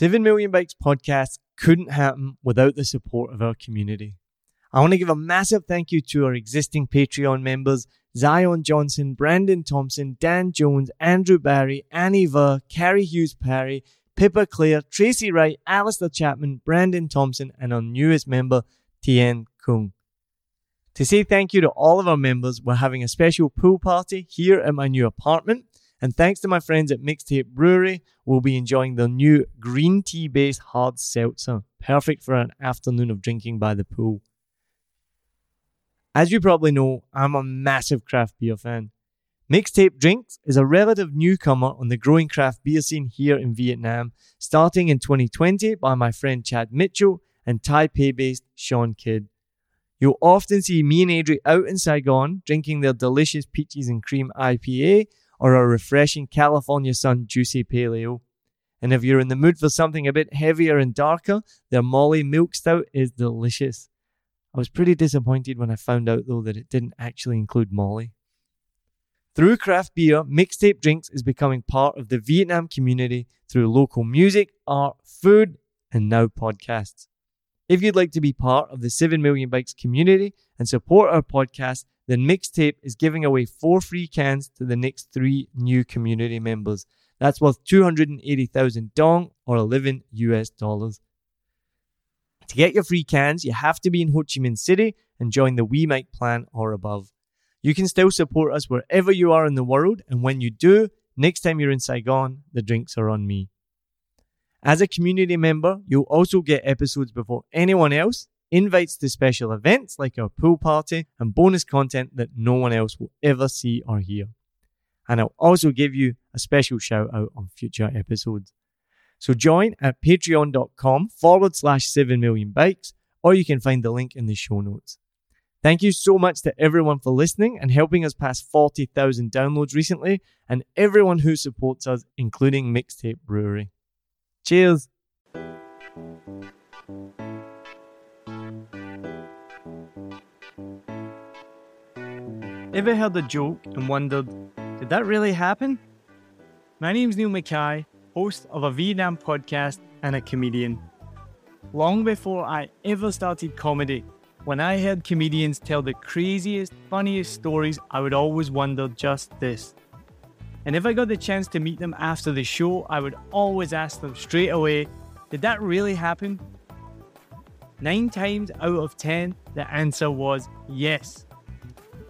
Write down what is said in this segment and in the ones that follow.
7 Million Bikes podcast couldn't happen without the support of our community. I want to give a massive thank you to our existing Patreon members Zion Johnson, Brandon Thompson, Dan Jones, Andrew Barry, Annie Ver, Carrie Hughes Parry, Pippa Clare, Tracy Wright, Alistair Chapman, Brandon Thompson, and our newest member, Tien Kung. To say thank you to all of our members, we're having a special pool party here at my new apartment. And thanks to my friends at Mixtape Brewery, we'll be enjoying the new green tea based hard seltzer, perfect for an afternoon of drinking by the pool. As you probably know, I'm a massive craft beer fan. Mixtape Drinks is a relative newcomer on the growing craft beer scene here in Vietnam, starting in 2020 by my friend Chad Mitchell and Taipei based Sean Kidd. You'll often see me and Adri out in Saigon drinking their delicious peaches and cream IPA or a refreshing California Sun Juicy Pale Ale. And if you're in the mood for something a bit heavier and darker, their Molly Milk Stout is delicious. I was pretty disappointed when I found out, though, that it didn't actually include Molly. Through craft beer, Mixtape Drinks is becoming part of the Vietnam community through local music, art, food, and now podcasts. If you'd like to be part of the 7 Million Bikes community and support our podcast, then Mixtape is giving away four free cans to the next three new community members. That's worth 280,000 dong or 11 US dollars. To get your free cans, you have to be in Ho Chi Minh City and join the We Mic plan or above. You can still support us wherever you are in the world, and when you do, next time you're in Saigon, the drinks are on me. As a community member, you'll also get episodes before anyone else, invites to special events like our pool party, and bonus content that no one else will ever see or hear. And I'll also give you a special shout out on future episodes. So join at patreon.com forward slash 7 million bikes, or you can find the link in the show notes. Thank you so much to everyone for listening and helping us pass 40,000 downloads recently, and everyone who supports us, including Mixtape Brewery. Cheers! Ever heard a joke and wondered, did that really happen? My name's Niall Mackay, host of a Vietnam podcast and a comedian. Long before I ever started comedy, when I heard comedians tell the craziest, funniest stories, I would always wonder just this. And if I got the chance to meet them after the show, I would always ask them straight away, did that really happen? Nine times out of ten, the answer was yes.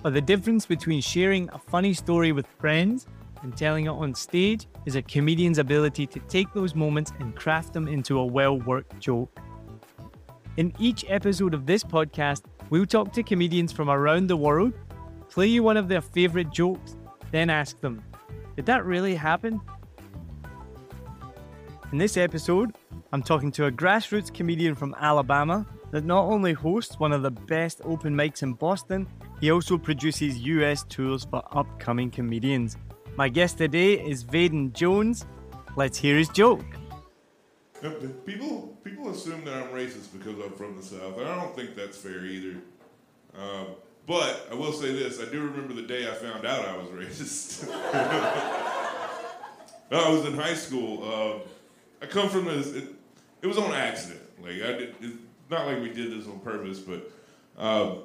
But the difference between sharing a funny story with friends and telling it on stage is a comedian's ability to take those moments and craft them into a well worked joke. In each episode of this podcast, we'll talk to comedians from around the world, play you one of their favorite jokes, then ask them, Did that really happen? In this episode, I'm talking to a grassroots comedian from Alabama that not only hosts one of the best open mics in Boston, he also produces US tours for upcoming comedians. My guest today is Vaiden Jones. Let's hear his joke. People people assume that I'm racist because I'm from the South. I don't think that's fair either. Um, but I will say this: I do remember the day I found out I was racist. I was in high school. Uh, I come from this. It, it, was on accident. Like I did. It's not like we did this on purpose, but. Um,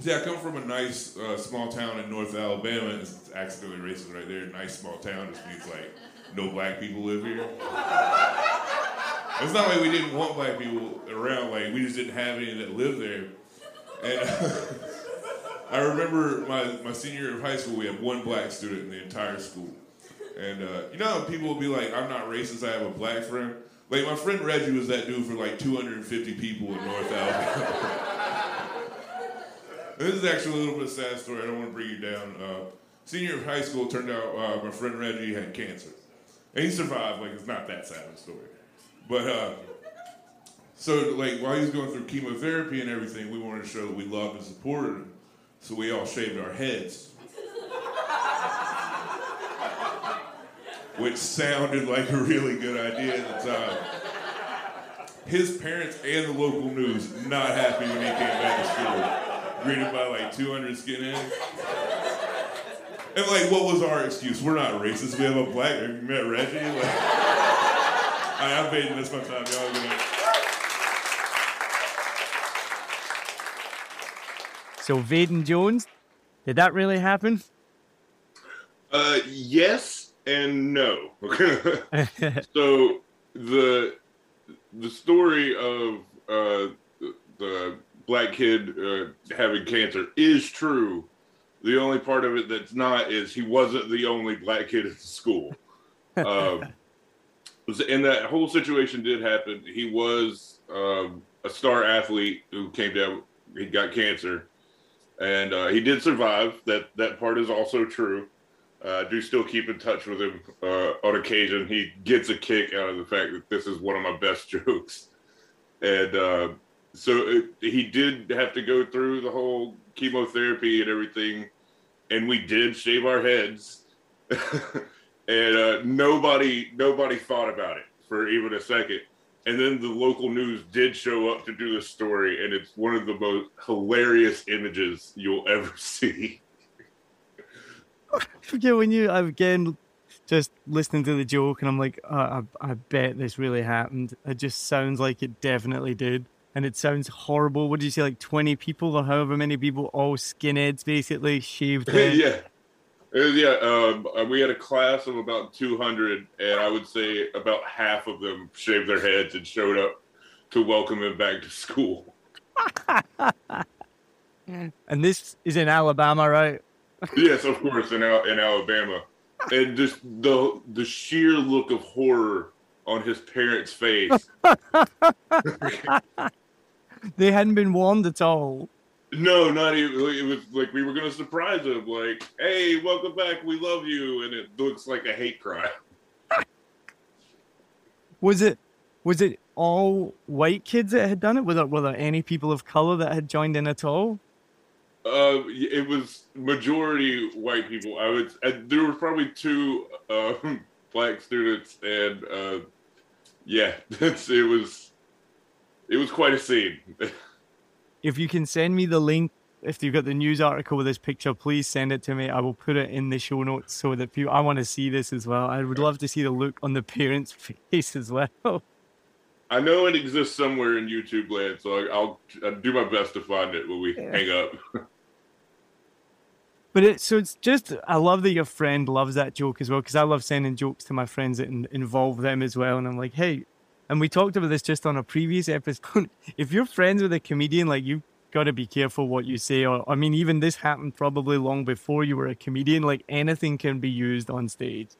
See, I come from a nice uh, small town in North Alabama. It's accidentally racist right there. Nice small town just means like no black people live here. it's not like we didn't want black people around. Like we just didn't have any that lived there. And I remember my, my senior year of high school, we had one black student in the entire school. And uh, you know, people will be like, "I'm not racist. I have a black friend." Like my friend Reggie was that dude for like 250 people in North Alabama. This is actually a little bit of a sad story. I don't want to bring you down. Uh, senior of high school, turned out uh, my friend Reggie had cancer. And he survived. Like, it's not that sad of a story. But, uh, so, like, while he was going through chemotherapy and everything, we wanted to show that we loved and supported him. So we all shaved our heads. Which sounded like a really good idea at the time. His parents and the local news not happy when he came back to school greeted by like 200 skinheads. And like, what was our excuse? We're not racist. We have a black. Have you met Reggie? Like, I, I'm Vaiden. That's my time. Y'all good night. So Vaiden Jones, did that really happen? Uh, yes and no. so the the story of uh, the, the black kid uh, having cancer is true. The only part of it that's not is he wasn't the only black kid at the school. Um, and that whole situation did happen. He was um, a star athlete who came down. He got cancer, and uh, he did survive. That that part is also true. Uh, I do still keep in touch with him uh, on occasion. He gets a kick out of the fact that this is one of my best jokes, and uh, so it, he did have to go through the whole chemotherapy and everything, and we did shave our heads, and uh, nobody nobody thought about it for even a second. And then the local news did show up to do the story, and it's one of the most hilarious images you'll ever see. forget when you again just listening to the joke and I'm like, oh, I, I bet this really happened. It just sounds like it definitely did. And it sounds horrible. What did you say, like 20 people or however many people, all skinheads basically, shaved heads? yeah. yeah, um, uh, we had a class of about 200, and I would say about half of them shaved their heads and showed up to welcome him back to school. and this is in Alabama, right? yes, of course, in in Alabama, and just the the sheer look of horror on his parents' face. they hadn't been warned at all. No, not even. It was like we were going to surprise him, like, "Hey, welcome back. We love you," and it looks like a hate crime. was it? Was it all white kids that had done it? Were there, were there any people of color that had joined in at all? Uh, it was majority white people. I would. there were probably two uh, black students, and uh, yeah, it was. It was quite a scene. if you can send me the link, if you've got the news article with this picture, please send it to me. I will put it in the show notes so that people. I want to see this as well. I would love to see the look on the parents' face as well. I know it exists somewhere in YouTube land, so I'll, I'll do my best to find it when we yeah. hang up. But it so it's just I love that your friend loves that joke as well because I love sending jokes to my friends that in, involve them as well, and I'm like, hey, and we talked about this just on a previous episode. if you're friends with a comedian, like you've got to be careful what you say. Or I mean, even this happened probably long before you were a comedian. Like anything can be used on stage.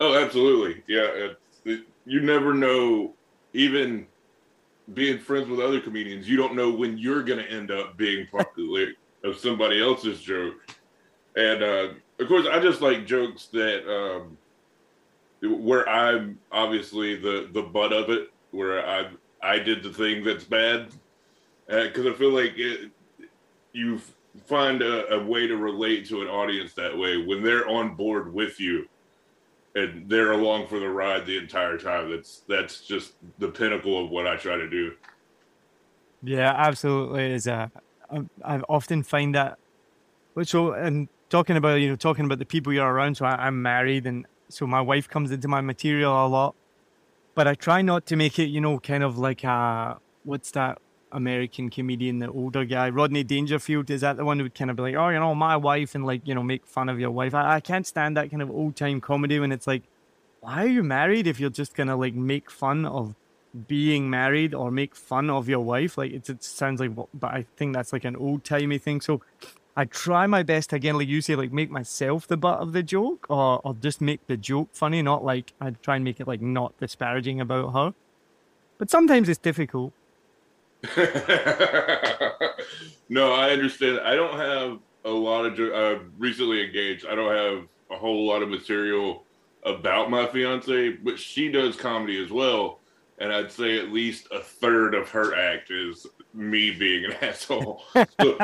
Oh, absolutely, yeah. It, you never know even being friends with other comedians, you don't know when you're going to end up being part of somebody else's joke. And uh, of course, I just like jokes that um, where I'm obviously the the butt of it, where I I did the thing that's bad, because uh, I feel like it, you find a, a way to relate to an audience that way when they're on board with you and they're along for the ride the entire time. That's that's just the pinnacle of what I try to do. Yeah, absolutely. Is uh, I often find that. So, and talking about you know talking about the people you're around. So I, I'm married, and so my wife comes into my material a lot, but I try not to make it you know kind of like a what's that American comedian, the older guy, Rodney Dangerfield, is that the one who would kind of be like, oh, you know, my wife, and like, you know, make fun of your wife? I, I can't stand that kind of old time comedy when it's like, why are you married if you're just gonna like make fun of being married or make fun of your wife? Like, it, it sounds like, but I think that's like an old timey thing. So I try my best again, like you say, like make myself the butt of the joke or, or just make the joke funny, not like I try and make it like not disparaging about her. But sometimes it's difficult. no, I understand. I don't have a lot of. Uh, recently engaged. I don't have a whole lot of material about my fiance, but she does comedy as well. And I'd say at least a third of her act is me being an asshole, so,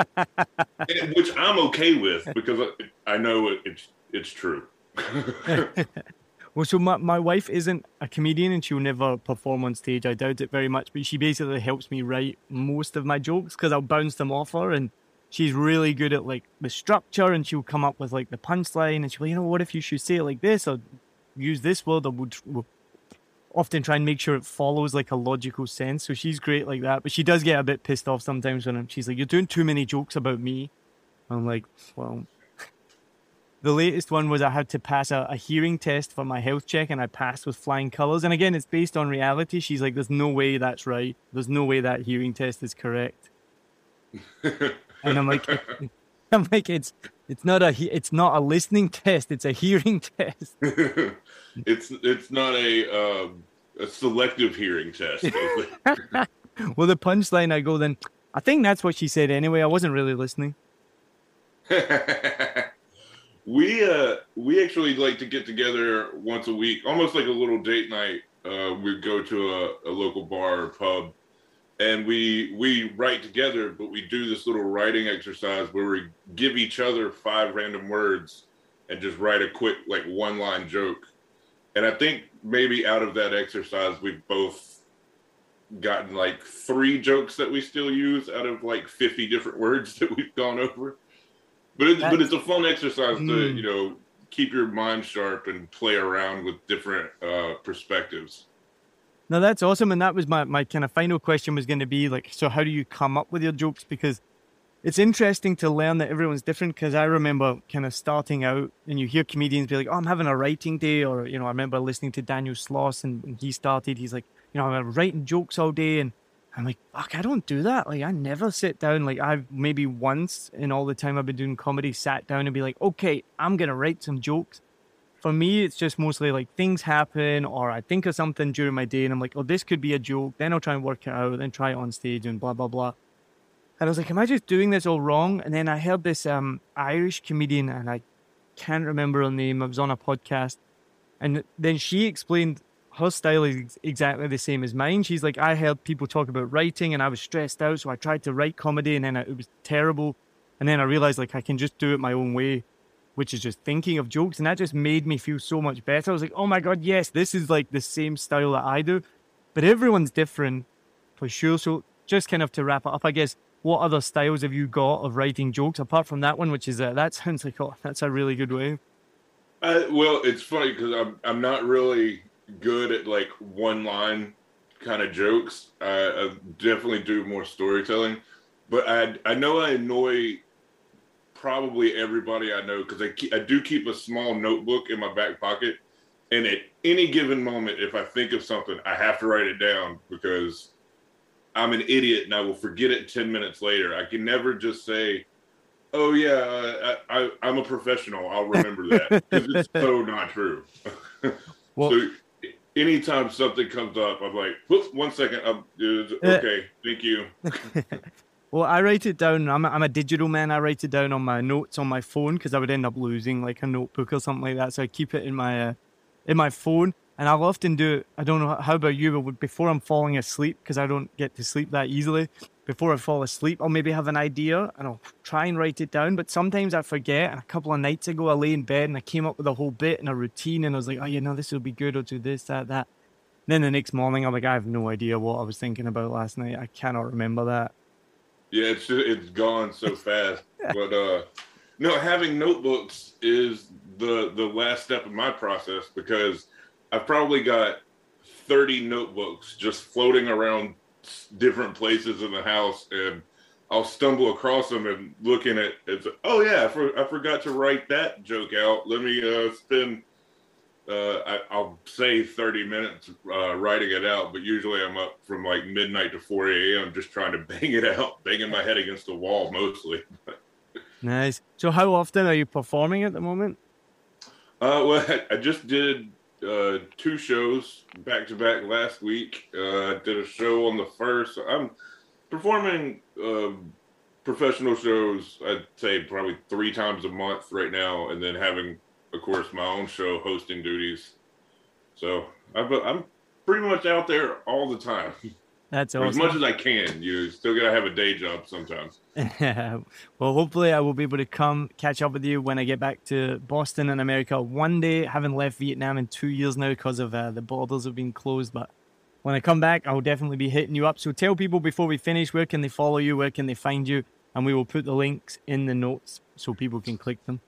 which I'm okay with because I, I know it, it's it's true. Well, so my, my wife isn't a comedian and she'll never perform on stage. I doubt it very much, but she basically helps me write most of my jokes because I'll bounce them off her and she's really good at like the structure and she'll come up with like the punchline and she'll, you know, what if you should say it like this or use this word or, often try and make sure it follows like a logical sense. So she's great like that, but she does get a bit pissed off sometimes when I'm, she's like, "You're doing too many jokes about me." I'm like, "Well." The latest one was I had to pass a, a hearing test for my health check, and I passed with flying colors. And again, it's based on reality. She's like, "There's no way that's right. There's no way that hearing test is correct." and I'm like, I'm like, it's it's not a it's not a listening test. It's a hearing test. it's it's not a uh, a selective hearing test. well, the punchline, I go then. I think that's what she said anyway. I wasn't really listening. we uh we actually like to get together once a week, almost like a little date night. Uh, we go to a, a local bar or pub and we we write together but we do this little writing exercise where we give each other five random words and just write a quick like one line joke. And i think maybe out of that exercise we've both gotten like three jokes that we still use out of like 50 different words that we've gone over. But it's, but it's a fun exercise mm. to you know keep your mind sharp and play around with different uh, perspectives no, that's awesome. And that was my, my kind of final question was going to be like, so how do you come up with your jokes? Because it's interesting to learn that everyone's different. Because I remember kind of starting out and you hear comedians be like, oh, I'm having a writing day. Or, you know, I remember listening to Daniel Sloss and when he started, he's like, you know, I'm writing jokes all day. And I'm like, fuck, I don't do that. Like, I never sit down. Like, I've maybe once in all the time I've been doing comedy sat down and be like, okay, I'm going to write some jokes for me, it's just mostly like things happen, or I think of something during my day, and I'm like, oh, this could be a joke. Then I'll try and work it out, then try it on stage, and blah blah blah. And I was like, am I just doing this all wrong? And then I heard this um, Irish comedian, and I can't remember her name. I was on a podcast, and then she explained her style is exactly the same as mine. She's like, I heard people talk about writing, and I was stressed out, so I tried to write comedy, and then it was terrible. And then I realized like I can just do it my own way which is just thinking of jokes. And that just made me feel so much better. I was like, oh my God, yes, this is like the same style that I do. But everyone's different for sure. So just kind of to wrap it up, I guess, what other styles have you got of writing jokes apart from that one, which is uh, that sounds like, oh, that's a really good way. Uh, well, it's funny because I'm, I'm not really good at like one line kind of jokes. I definitely do more storytelling, but I, I know I annoy probably everybody I know because I, I do keep a small notebook in my back pocket. And at any given moment, if I think of something, I have to write it down because I'm an idiot and I will forget it 10 minutes later. I can never just say, oh, yeah, uh, I, I, am a professional. I'll remember that because it's so not true. well, so anytime something comes up, I'm like, one second. I'm, uh, okay, thank you. Well, I write it down. I'm a, I'm a digital man. I write it down on my notes on my phone because I would end up losing like a notebook or something like that. So I keep it in my uh, in my phone, and I'll often do. I don't know how about you, but before I'm falling asleep because I don't get to sleep that easily. Before I fall asleep, I'll maybe have an idea and I'll try and write it down. But sometimes I forget. And a couple of nights ago, I lay in bed and I came up with a whole bit and a routine, and I was like, oh, you know, this will be good. I'll do this, that, that. And then the next morning, I'm like, I have no idea what I was thinking about last night. I cannot remember that. Yeah, it's it's gone so fast. but uh, no, having notebooks is the the last step of my process because I've probably got thirty notebooks just floating around different places in the house, and I'll stumble across them and looking at it. Oh yeah, I, for, I forgot to write that joke out. Let me uh, spend uh, I, will say 30 minutes uh, writing it out, but usually I'm up from like midnight to 4 a.m. just trying to bang it out, banging my head against the wall mostly. nice. So, how often are you performing at the moment? Uh, well, I, just did uh, two shows back to back last week. Uh, I did a show on the first. I'm performing um, professional shows, I'd say probably three times a month right now, and then having of course, my own show hosting duties. So I'm pretty much out there all the time. That's awesome. As much as I can. You still gotta have a day job sometimes. well, hopefully, I will be able to come catch up with you when I get back to Boston and America one day. Having left Vietnam in two years now because of uh, the borders have been closed, but when I come back, I'll definitely be hitting you up. So tell people before we finish where can they follow you, where can they find you, and we will put the links in the notes so people can click them.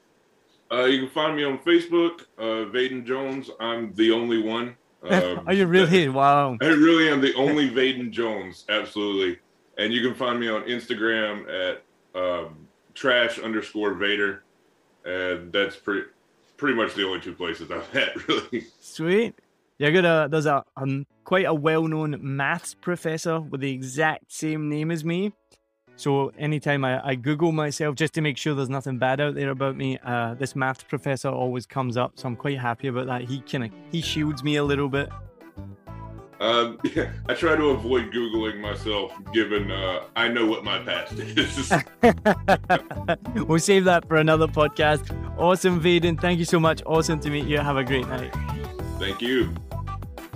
Uh, you can find me on Facebook, uh, Vaiden Jones. I'm the only one. Um, Are you really? Wow. I really am the only Vaiden Jones, absolutely. And you can find me on Instagram at um, trash underscore Vader, and that's pretty pretty much the only two places I've had really. Sweet. You're gonna. There's a um, quite a well-known maths professor with the exact same name as me. So anytime I, I Google myself just to make sure there's nothing bad out there about me, uh, this maths professor always comes up. So I'm quite happy about that. He kind of he shields me a little bit. Um, yeah, I try to avoid googling myself, given uh, I know what my past is. we'll save that for another podcast. Awesome, Vaiden. Thank you so much. Awesome to meet you. Have a great night. Thank you.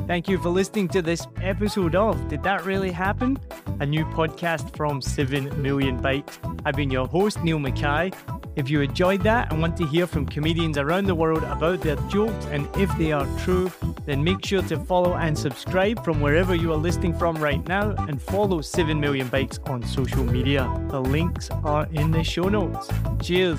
Thank you for listening to this episode of Did That Really Happen? A new podcast from 7 Million Bikes. I've been your host, Niall Mackay. If you enjoyed that and want to hear from comedians around the world about their jokes and if they are true, then make sure to follow and subscribe from wherever you are listening from right now and follow 7 Million Bikes on social media. The links are in the show notes. Cheers.